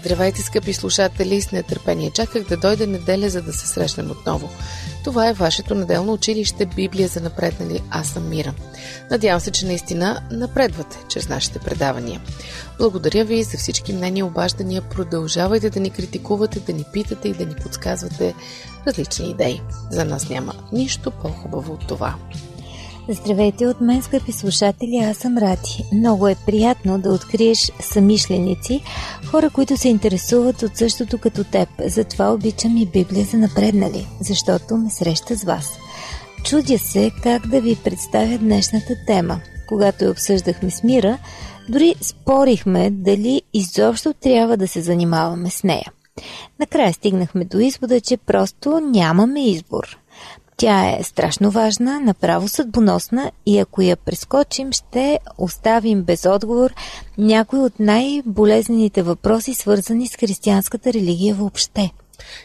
Здравейте, скъпи слушатели! С нетърпение чаках да дойде неделя, за да се срещнем отново. Това е вашето неделно училище Библия за напреднали. Аз съм Мира. Надявам се, че наистина напредвате чрез нашите предавания. Благодаря ви за всички мнения, обаждания. Продължавайте да ни критикувате, да ни питате и да ни подсказвате различни идеи. За нас няма нищо по-хубаво от това. Здравейте от мен, скъпи слушатели, аз съм Рати. Много е приятно да откриеш самишленици, хора, които се интересуват от същото като теб. Затова обичам и Библия за напреднали, защото ме среща с вас. Чудя се как да ви представя днешната тема. Когато я обсъждахме с Мира, дори спорихме дали изобщо трябва да се занимаваме с нея. Накрая стигнахме до извода, че просто нямаме избор. Тя е страшно важна, направо съдбоносна и ако я прескочим, ще оставим без отговор някои от най-болезнените въпроси, свързани с християнската религия въобще.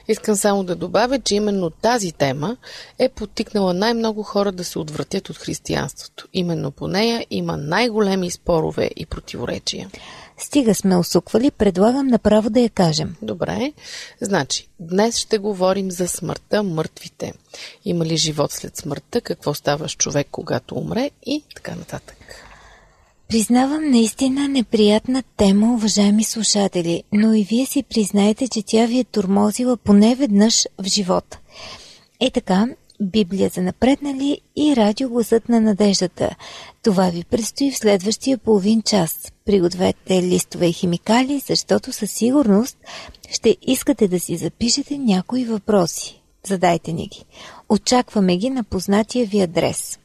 Искам само да добавя, че именно тази тема е потикнала най-много хора да се отвратят от християнството. Именно по нея има най-големи спорове и противоречия. Стига сме усуквали, предлагам направо да я кажем. Добре. Значи, днес ще говорим за смъртта, мъртвите. Има ли живот след смъртта, какво става с човек, когато умре и така нататък. Признавам наистина неприятна тема, уважаеми слушатели, но и вие си признаете, че тя ви е турмозила поне веднъж в живота. Е така, Библия за напреднали и радиогласът на надеждата. Това ви предстои в следващия половин час. Пригответе листове и химикали, защото със сигурност ще искате да си запишете някои въпроси. Задайте ни ги. Очакваме ги на познатия ви адрес.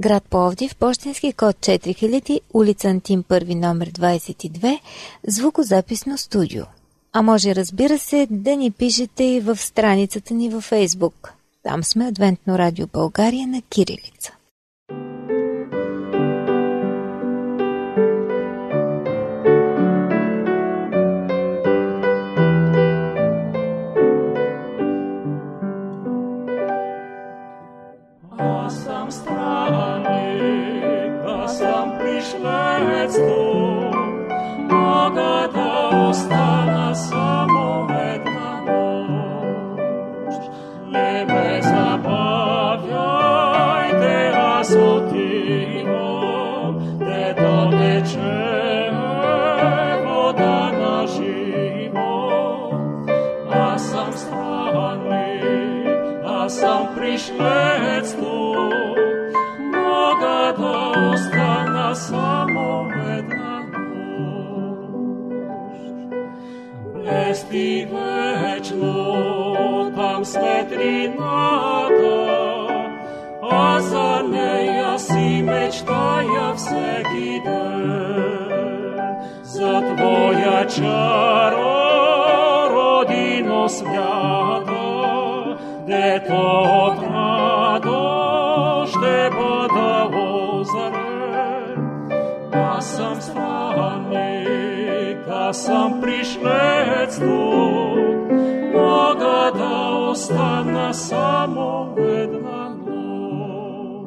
Град Пловдив, почтенски код 4000, улица Антим 1 номер 22, звукозаписно студио. А може, разбира се, да ни пишете и в страницата ни във Фейсбук. Там сме Адвентно радио България на Кирилица. čaro rodino svято, де тот радош те подало заре. А сам странник, а сам пришлец тут, Бога да остана само една нощ.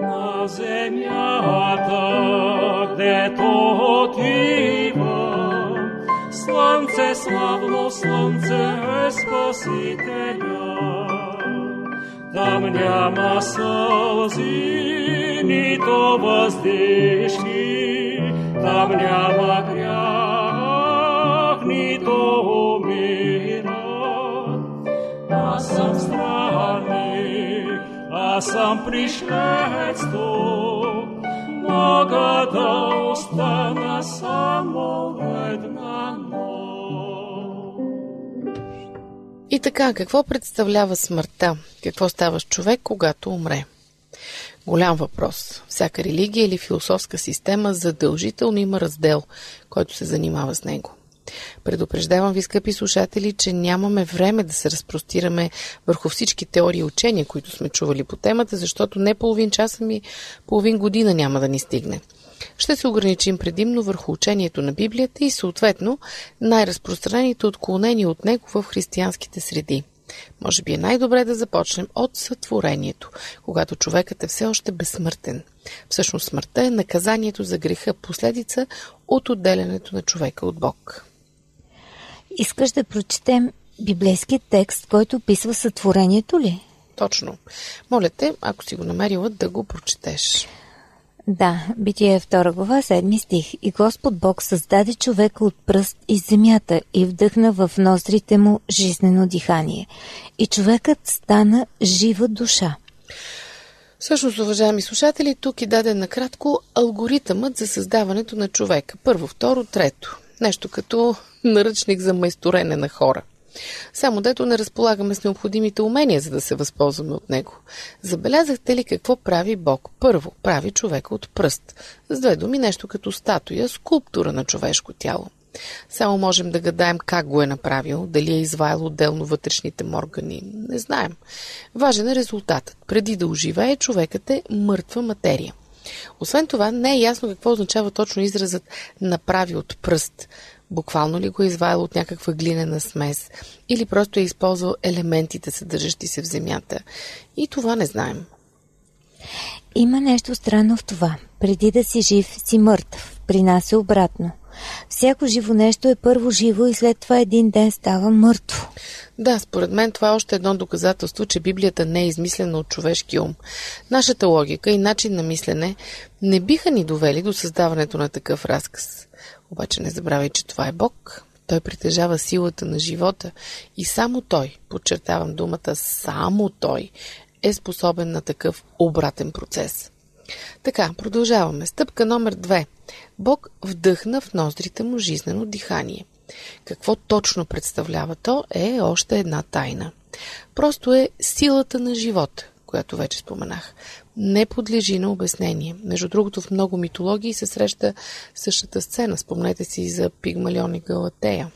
На земята, де тот slance slavno, slance spasitelja, tam няма сълзи, нито въздишни, там няма грях, нито умира. Аз съм странник, аз съм пришлец тук, мога да остана само една И така, какво представлява смъртта? Какво става с човек, когато умре? Голям въпрос. Всяка религия или философска система задължително има раздел, който се занимава с него. Предупреждавам ви, скъпи слушатели, че нямаме време да се разпростираме върху всички теории и учения, които сме чували по темата, защото не половин часа ми, половин година няма да ни стигне. Ще се ограничим предимно върху учението на Библията и съответно най-разпространените отклонения от него в християнските среди – Може би е най-добре да започнем от сътворението, когато човекът е все още безсмъртен. Всъщност смъртта е наказанието за греха, последица от отделянето на човека от Бог. Искаш да прочетем библейският текст, който описва сътворението ли? Точно. Моля те, ако си го намерила, да го прочетеш. Да, Битие 2 глава, 7 стих. И Господ Бог създаде човека от пръст из земята и вдъхна в ноздрите му жизнено дихание. И човекът стана жива душа. Всъщност, уважаеми слушатели, тук е даден накратко алгоритъмът за създаването на човека. Първо, второ, трето. Нещо като наръчник за майсторене на хора – само дето не разполагаме с необходимите умения, за да се възползваме от него. Забелязахте ли какво прави Бог? Първо, прави човека от пръст. С две думи, нещо като статуя, скулптура на човешко тяло. Само можем да гадаем как го е направил, дали е изваял отделно вътрешните му органи. Не знаем. Важен е резултатът. Преди да оживее, човекът е мъртва материя. Освен това, не е ясно какво означава точно изразът направи от пръст. Буквално ли го е изваял от някаква глинена смес или просто е използвал елементите, съдържащи се в земята. И това не знаем. Има нещо странно в това. Преди да си жив, си мъртъв. При нас е обратно. Всяко живо нещо е първо живо и след това един ден става мъртво. Да, според мен това е още едно доказателство, че Библията не е измислена от човешки ум. Нашата логика и начин на мислене не биха ни довели до създаването на такъв разказ. Обаче не забравяй, че това е Бог. Той притежава силата на живота и само Той, подчертавам думата, само Той е способен на такъв обратен процес. Така, продължаваме. Стъпка номер две. Бог вдъхна в ноздрите му жизнено дихание. Какво точно представлява то е още една тайна. Просто е силата на живота, която вече споменах не подлежи на обяснение. Между другото, в много митологии се среща същата сцена. Спомнете си за Пигмалион и Галатея.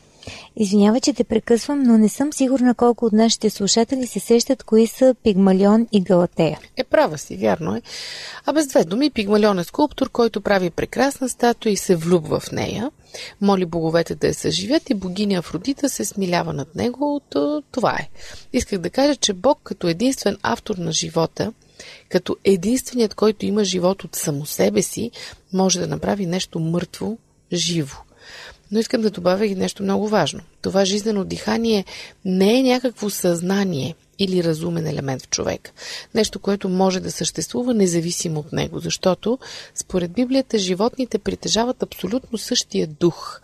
Извинявай, че те прекъсвам, но не съм сигурна колко от нашите слушатели се сещат кои са Пигмалион и Галатея. Е, права си, вярно е. А без две думи, Пигмалион е скулптор, който прави прекрасна статуя и се влюбва в нея. Моли боговете да я съживят и богиня Афродита се смилява над него. Това е. Исках да кажа, че Бог като единствен автор на живота – като единственият, който има живот от само себе си, може да направи нещо мъртво живо. Но искам да добавя и нещо много важно. Това жизнено дихание не е някакво съзнание или разумен елемент в човек. Нещо, което може да съществува независимо от него, защото според Библията животните притежават абсолютно същия дух.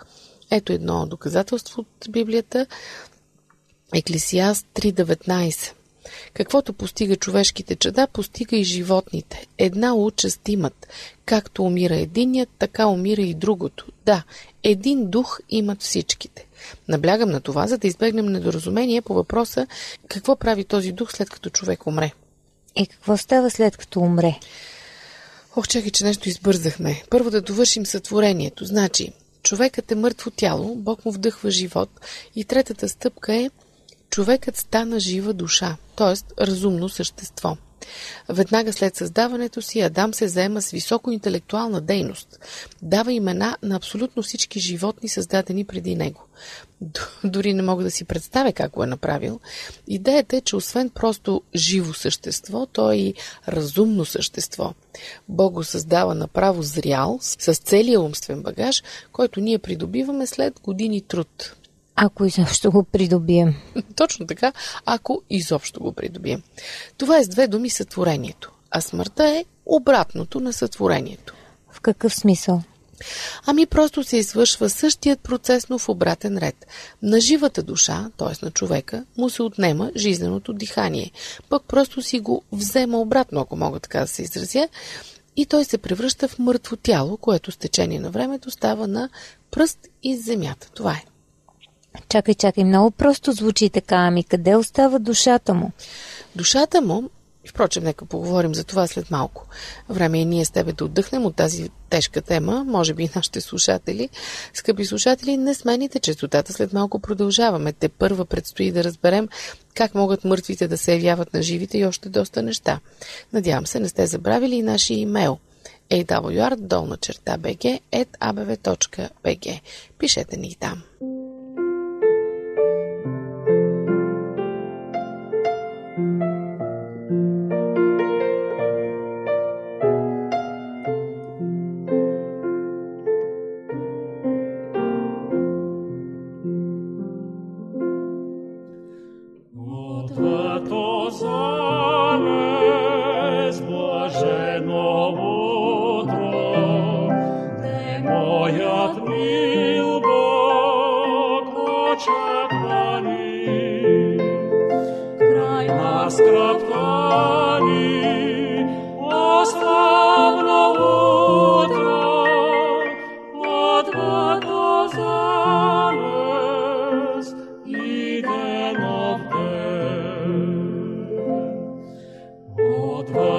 Ето едно доказателство от Библията. Еклесиаст 3.19 Каквото постига човешките чада, постига и животните. Една участ имат. Както умира единият, така умира и другото. Да, един дух имат всичките. Наблягам на това, за да избегнем недоразумение по въпроса какво прави този дух след като човек умре. И какво става след като умре? Ох, чакай, че нещо избързахме. Първо да довършим сътворението. Значи, човекът е мъртво тяло, Бог му вдъхва живот и третата стъпка е човекът стана жива душа, т.е. разумно същество. Веднага след създаването си Адам се заема с високо интелектуална дейност. Дава имена на абсолютно всички животни, създадени преди него. Дори не мога да си представя как го е направил. Идеята е, че освен просто живо същество, то е и разумно същество. Бог го създава направо зрял, с целия умствен багаж, който ние придобиваме след години труд. Ако изобщо го придобием. Точно така, ако изобщо го придобием. Това е с две думи сътворението, а смъртта е обратното на сътворението. В какъв смисъл? Ами просто се извършва същият процес, но в обратен ред. На живата душа, т.е. на човека, му се отнема жизненото дихание. Пък просто си го взема обратно, ако мога така да се изразя, и той се превръща в мъртво тяло, което с течение на времето става на пръст из земята. Това е. Чакай, чакай, много просто звучи така. Ами къде остава душата му? Душата му, впрочем, нека поговорим за това след малко. Време е ние с тебе да отдъхнем от тази тежка тема, може би и нашите слушатели. Скъпи слушатели, не смените частотата, след малко продължаваме. Те първа предстои да разберем как могат мъртвите да се явяват на живите и още доста неща. Надявам се, не сте забравили и нашия имейл awr долна черта bg abv.bg. Пишете ни и там.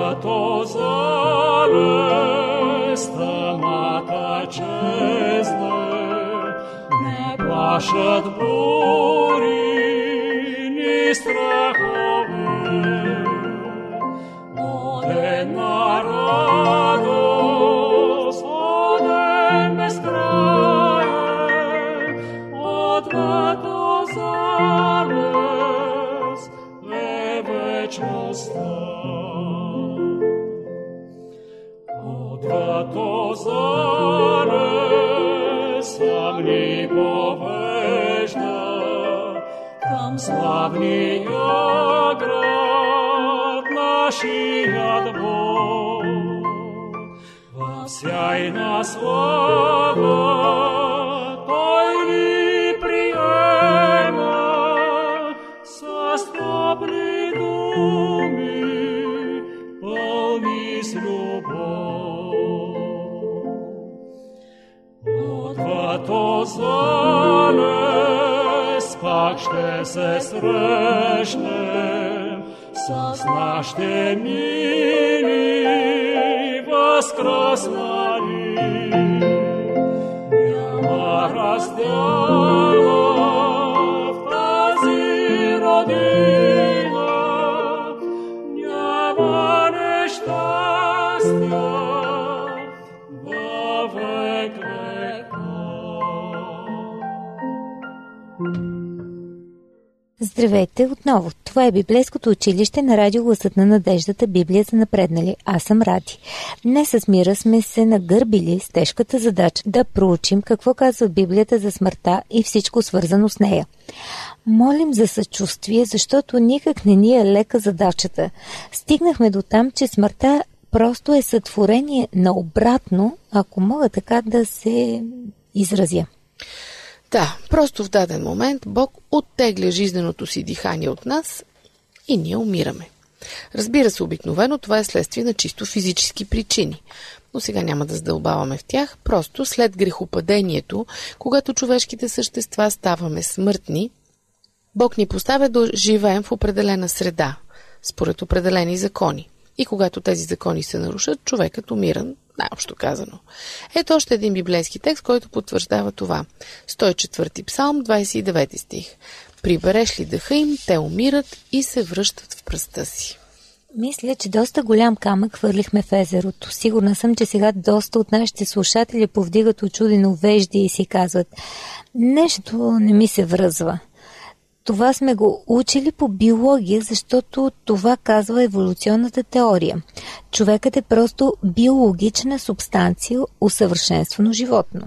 Sărbătozare stămata acestă, Ne plașăt burii, ni străhă, славния град нашият Бог. В сяйна слава залез пак ще се срещнем с нашите мили възкръснали. Здравейте отново! Това е Библейското училище на радио Гласът на надеждата Библия за напреднали. Аз съм Ради. Днес с Мира сме се нагърбили с тежката задача да проучим какво казва Библията за смъртта и всичко свързано с нея. Молим за съчувствие, защото никак не ни е лека задачата. Стигнахме до там, че смъртта просто е сътворение на обратно, ако мога така да се изразя. Да, просто в даден момент Бог оттегля жизненото си дихание от нас и ние умираме. Разбира се, обикновено това е следствие на чисто физически причини. Но сега няма да задълбаваме в тях. Просто след грехопадението, когато човешките същества ставаме смъртни, Бог ни поставя да живеем в определена среда, според определени закони. И когато тези закони се нарушат, човекът умира, най-общо казано. Ето още един библейски текст, който потвърждава това. 104 псалм, 29 стих. Прибереш ли дъха им, те умират и се връщат в пръста си. Мисля, че доста голям камък хвърлихме в езерото. Сигурна съм, че сега доста от нашите слушатели повдигат очудено вежди и си казват нещо не ми се връзва. Това сме го учили по биология, защото това казва еволюционната теория. Човекът е просто биологична субстанция, усъвършенствано животно.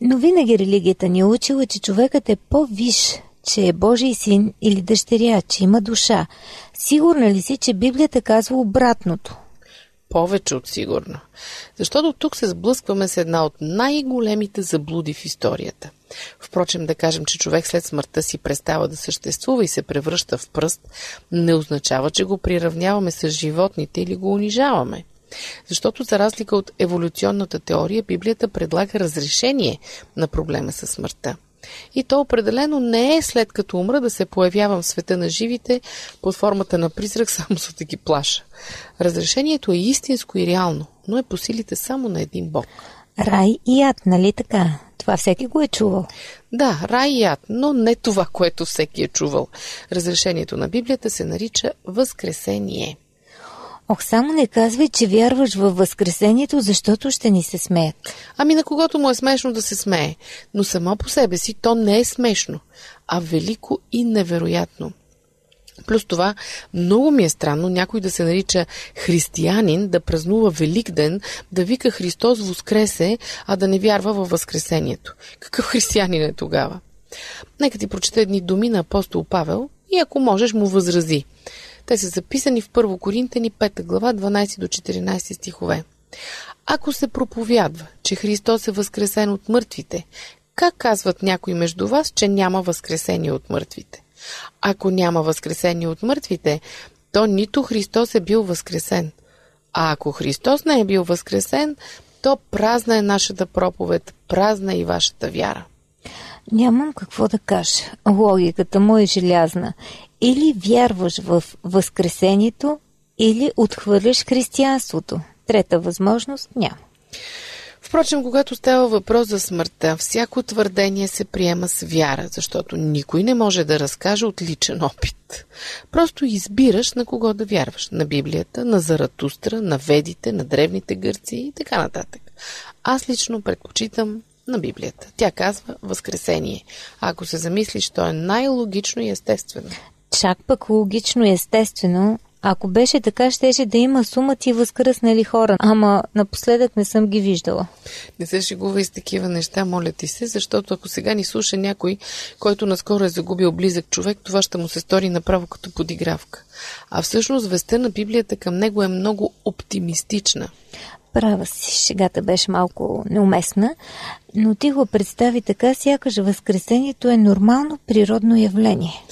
Но винаги религията ни е учила, че човекът е по-виш, че е Божий син или дъщеря, че има душа. Сигурна ли си, че Библията казва обратното? Повече от сигурно. Защото тук се сблъскваме с една от най-големите заблуди в историята. Впрочем, да кажем, че човек след смъртта си престава да съществува и се превръща в пръст, не означава, че го приравняваме с животните или го унижаваме. Защото за разлика от еволюционната теория, Библията предлага разрешение на проблема с смъртта. И то определено не е след като умра да се появявам в света на живите под формата на призрак, само за да ги плаша. Разрешението е истинско и реално, но е по силите само на един Бог. Рай и ад, нали така? Това всеки го е чувал. Да, рай и ад, но не това, което всеки е чувал. Разрешението на Библията се нарича Възкресение. Ох, само не казвай, че вярваш във Възкресението, защото ще ни се смеят. Ами на когото му е смешно да се смее, но само по себе си то не е смешно, а велико и невероятно. Плюс това, много ми е странно някой да се нарича християнин, да празнува Великден, да вика Христос воскресе, а да не вярва във Възкресението. Какъв християнин е тогава? Нека ти прочета едни думи на апостол Павел и ако можеш му възрази. Те са записани в 1 Коринтени 5 глава 12 до 14 стихове. Ако се проповядва, че Христос е възкресен от мъртвите, как казват някои между вас, че няма възкресение от мъртвите? Ако няма възкресение от мъртвите, то нито Христос е бил възкресен. А ако Христос не е бил възкресен, то празна е нашата проповед, празна е и вашата вяра. Нямам какво да кажа. Логиката му е желязна. Или вярваш в Възкресението, или отхвърляш християнството. Трета възможност няма. Впрочем, когато става въпрос за смъртта, всяко твърдение се приема с вяра, защото никой не може да разкаже от личен опит. Просто избираш на кого да вярваш. На Библията, на Заратустра, на ведите, на древните гърци и така нататък. Аз лично предпочитам на Библията. Тя казва Възкресение. Ако се замислиш, то е най-логично и естествено. Чак пък логично и естествено ако беше така, щеше да има сума ти възкръснали хора. Ама напоследък не съм ги виждала. Не се шегува и с такива неща, моля ти се, защото ако сега ни слуша някой, който наскоро е загубил близък човек, това ще му се стори направо като подигравка. А всъщност веста на Библията към него е много оптимистична. Права си, шегата беше малко неуместна, но ти го представи така, сякаш възкресението е нормално природно явление.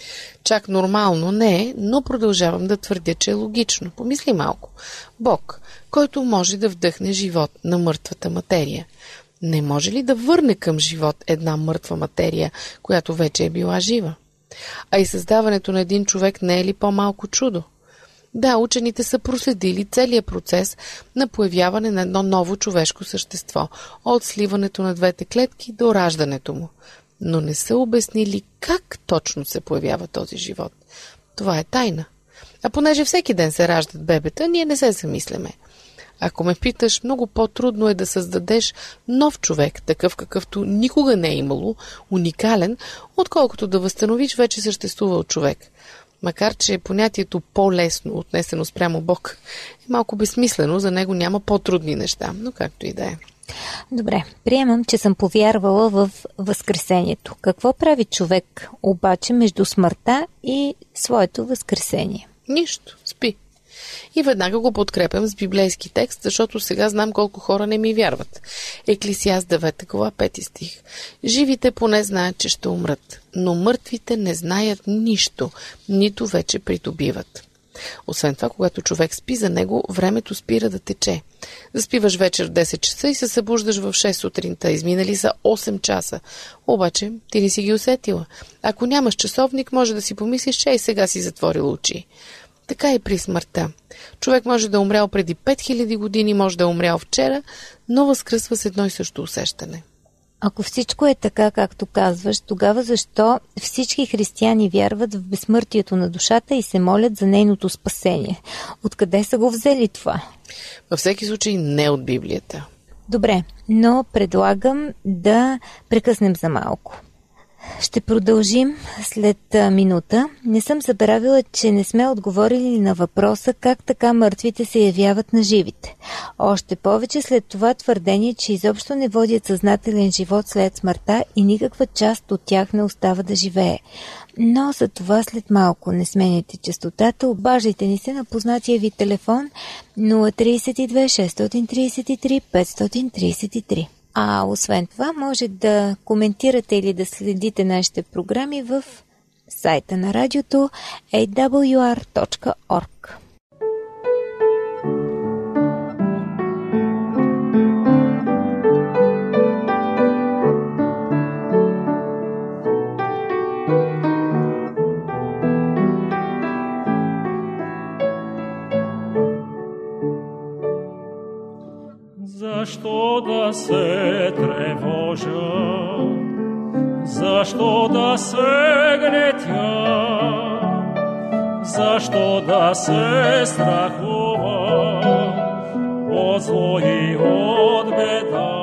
Чак нормално не е, но продължавам да твърдя, че е логично. Помисли малко. Бог, който може да вдъхне живот на мъртвата материя, не може ли да върне към живот една мъртва материя, която вече е била жива? А и създаването на един човек не е ли по-малко чудо? Да, учените са проследили целият процес на появяване на едно ново човешко същество, от сливането на двете клетки до раждането му но не са обяснили как точно се появява този живот. Това е тайна. А понеже всеки ден се раждат бебета, ние не се замисляме. Ако ме питаш, много по-трудно е да създадеш нов човек, такъв какъвто никога не е имало, уникален, отколкото да възстановиш вече съществувал човек. Макар, че понятието по-лесно, отнесено спрямо Бог, е малко безсмислено, за него няма по-трудни неща, но както и да е. Добре, приемам, че съм повярвала в Възкресението. Какво прави човек обаче между смъртта и своето Възкресение? Нищо, спи. И веднага го подкрепям с библейски текст, защото сега знам колко хора не ми вярват. Еклисиас 9 глава 5 стих. Живите поне знаят, че ще умрат, но мъртвите не знаят нищо, нито вече придобиват. Освен това, когато човек спи за него, времето спира да тече. Заспиваш вечер в 10 часа и се събуждаш в 6 сутринта. Изминали са 8 часа. Обаче ти не си ги усетила. Ако нямаш часовник, може да си помислиш, че и сега си затворил очи. Така и при смъртта. Човек може да е умрял преди 5000 години, може да е умрял вчера, но възкръсва с едно и също усещане – ако всичко е така, както казваш, тогава защо всички християни вярват в безсмъртието на душата и се молят за нейното спасение? Откъде са го взели това? Във всеки случай не от Библията. Добре, но предлагам да прекъснем за малко. Ще продължим след минута. Не съм забравила, че не сме отговорили на въпроса как така мъртвите се явяват на живите. Още повече след това твърдение, че изобщо не водят съзнателен живот след смъртта и никаква част от тях не остава да живее. Но за това след малко не сменяйте частотата, обаждайте ни се на познатия ви телефон 032 633 533. А освен това, може да коментирате или да следите нашите програми в сайта на радиото awr.org. Защо да се тревожа? Защо да се гнетя? Защо да се страхува от зло и от беда?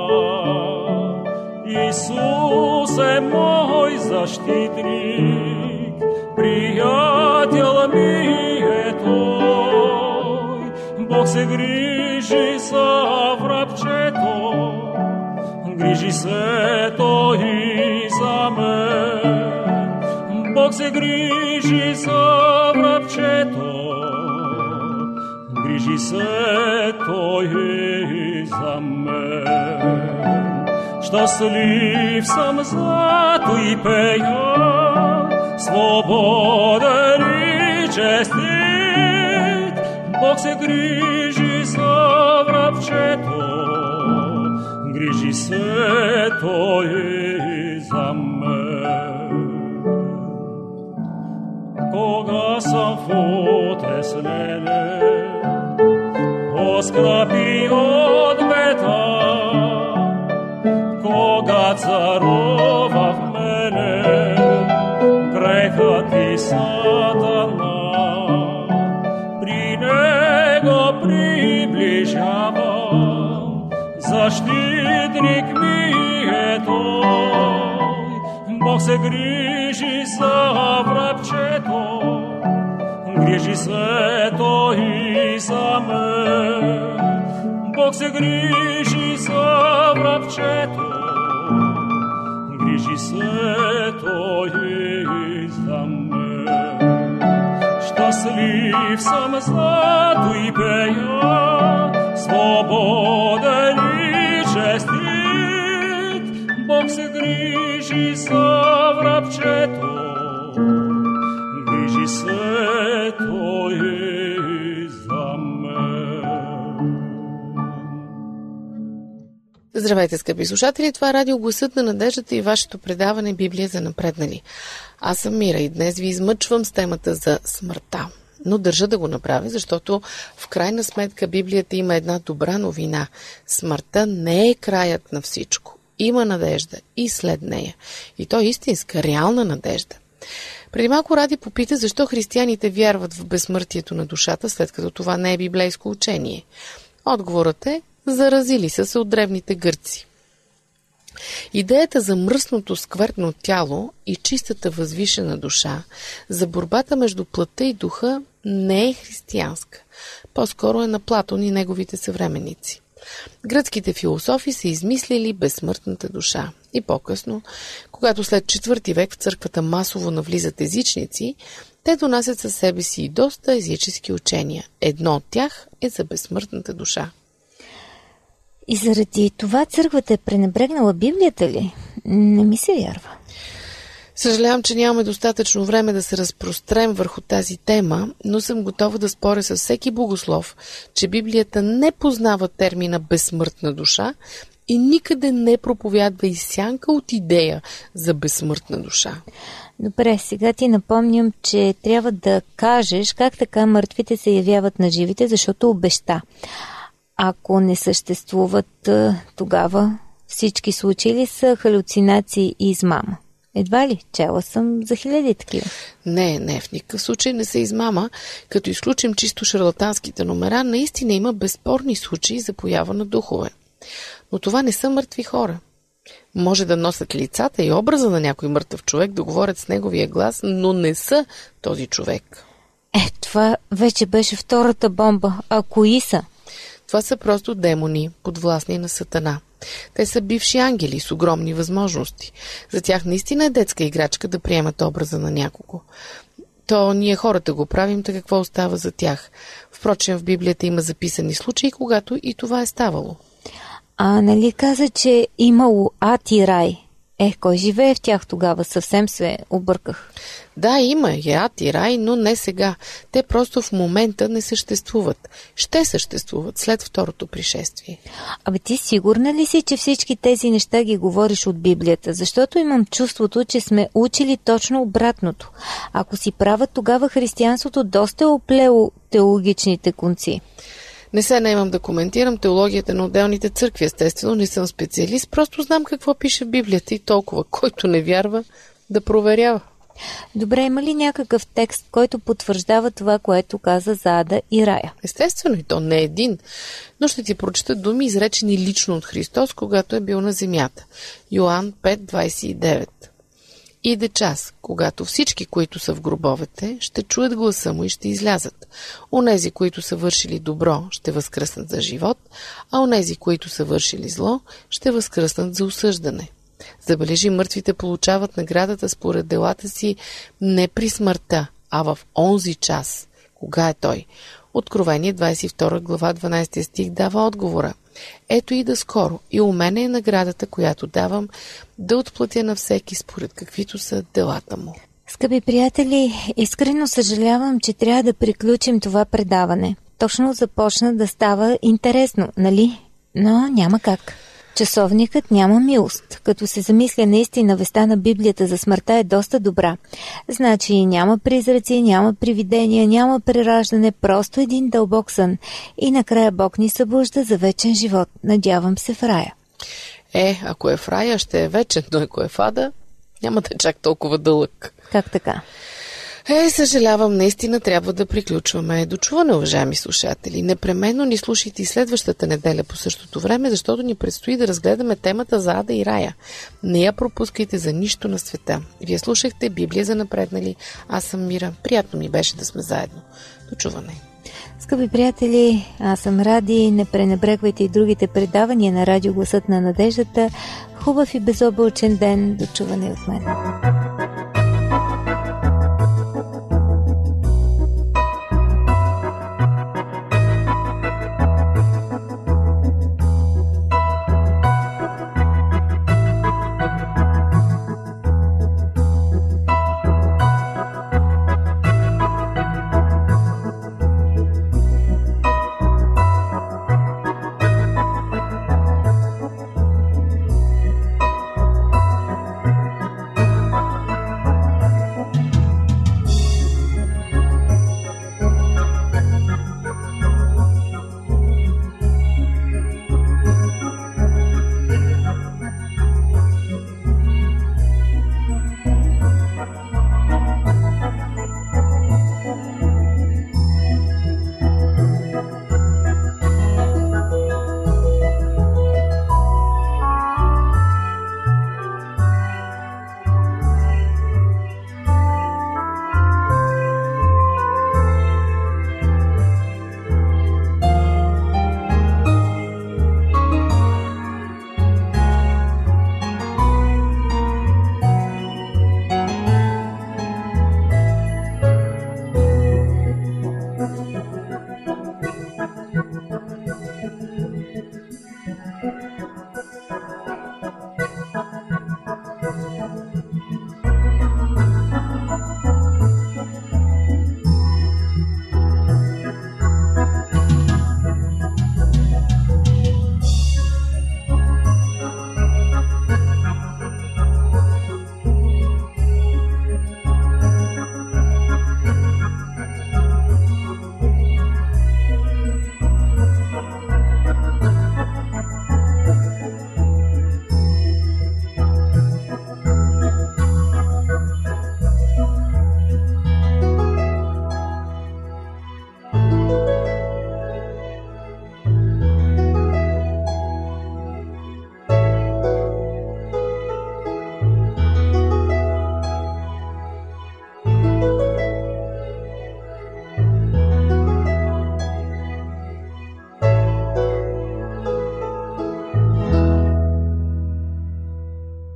Исус е мой защитник, приятел ми е Той. Бог се грижи за врабчето, грижи се Той за мен. Бог се грижи за врабчето, грижи се Той за мен. Щастлив съм, зато и пея, свободен и честит. Бог се грижи се Той и за мен. Кога съм в утеснение, оскрапи от бета, кога царува в мене грехът и сатана. При него приближава, защитник ми е той. Бог се грижи за врабчето, грижи се той и за мен. Бог се грижи за врабчето, грижи се той и за мен. Щастлив съм, зато и пея, свободен и се грижи за врабчето, грижи се той за мен. Здравейте, скъпи слушатели! Това е радио Гласът на надеждата и вашето предаване Библия за напреднали. Аз съм Мира и днес ви измъчвам с темата за смъртта. Но държа да го направя, защото в крайна сметка Библията има една добра новина. Смъртта не е краят на всичко. Има надежда и след нея. И то е истинска, реална надежда. Преди малко Ради попита защо християните вярват в безсмъртието на душата, след като това не е библейско учение. Отговорът е заразили са се от древните гърци. Идеята за мръсното сквъртно тяло и чистата възвишена душа, за борбата между плътта и духа не е християнска. По-скоро е на Платон и неговите съвременници. Гръцките философи са измислили безсмъртната душа. И по-късно, когато след четвърти век в църквата масово навлизат езичници, те донасят със себе си и доста езически учения. Едно от тях е за безсмъртната душа. И заради това църквата е пренебрегнала Библията ли? Не ми се вярва. Съжалявам, че нямаме достатъчно време да се разпрострем върху тази тема, но съм готова да споря с всеки богослов, че Библията не познава термина безсмъртна душа и никъде не проповядва и сянка от идея за безсмъртна душа. Добре, сега ти напомням, че трябва да кажеш как така мъртвите се явяват на живите, защото обеща. Ако не съществуват, тогава всички случаи ли са халюцинации и измама? Едва ли? Чела съм за хиляди такива. Не, не, в никакъв случай не се измама. Като изключим чисто шарлатанските номера, наистина има безспорни случаи за поява на духове. Но това не са мъртви хора. Може да носят лицата и образа на някой мъртъв човек, да говорят с неговия глас, но не са този човек. Е, това вече беше втората бомба. А кои са? Това са просто демони, подвластни на Сатана. Те са бивши ангели с огромни възможности. За тях наистина е детска играчка да приемат образа на някого. То ние хората го правим, така какво остава за тях. Впрочем, в Библията има записани случаи, когато и това е ставало. А нали каза, че имало ад и рай? Ех, кой живее в тях тогава? Съвсем се обърках. Да, има и ад и рай, но не сега. Те просто в момента не съществуват. Ще съществуват след второто пришествие. Абе ти сигурна ли си, че всички тези неща ги говориш от Библията? Защото имам чувството, че сме учили точно обратното. Ако си права, тогава християнството доста е оплело теологичните конци. Не се наемам да коментирам теологията на отделните църкви, естествено, не съм специалист, просто знам какво пише в Библията и толкова, който не вярва, да проверява. Добре, има ли някакъв текст, който потвърждава това, което каза за Ада и Рая? Естествено, и то не е един, но ще ти прочета думи, изречени лично от Христос, когато е бил на земята. Йоанн 5.29 Иде час, когато всички, които са в гробовете, ще чуят гласа му и ще излязат. Онези, които са вършили добро, ще възкръснат за живот, а онези, които са вършили зло, ще възкръснат за осъждане. Забележи, мъртвите получават наградата според делата си не при смъртта, а в онзи час. Кога е той? Откровение 22 глава 12 стих дава отговора. Ето и да скоро. И у мене е наградата, която давам, да отплатя на всеки според каквито са делата му. Скъпи приятели, искрено съжалявам, че трябва да приключим това предаване. Точно започна да става интересно, нали? Но няма как. Часовникът няма милост. Като се замисля наистина веста на Библията за смъртта е доста добра. Значи няма призраци, няма привидения, няма прераждане, просто един дълбок сън. И накрая Бог ни събужда за вечен живот. Надявам се в рая. Е, ако е в рая, ще е вечен, но ако е в ада, няма да е чак толкова дълъг. Как така? Е, съжалявам, наистина трябва да приключваме. До чуване, уважаеми слушатели. Непременно ни слушайте и следващата неделя по същото време, защото ни предстои да разгледаме темата за Ада и Рая. Не я пропускайте за нищо на света. Вие слушахте Библия за напреднали. Аз съм Мира. Приятно ми беше да сме заедно. До чуване. Скъпи приятели, аз съм Ради. Не пренебрегвайте и другите предавания на Радио Гласът на надеждата. Хубав и безоблачен ден. До чуване от мен.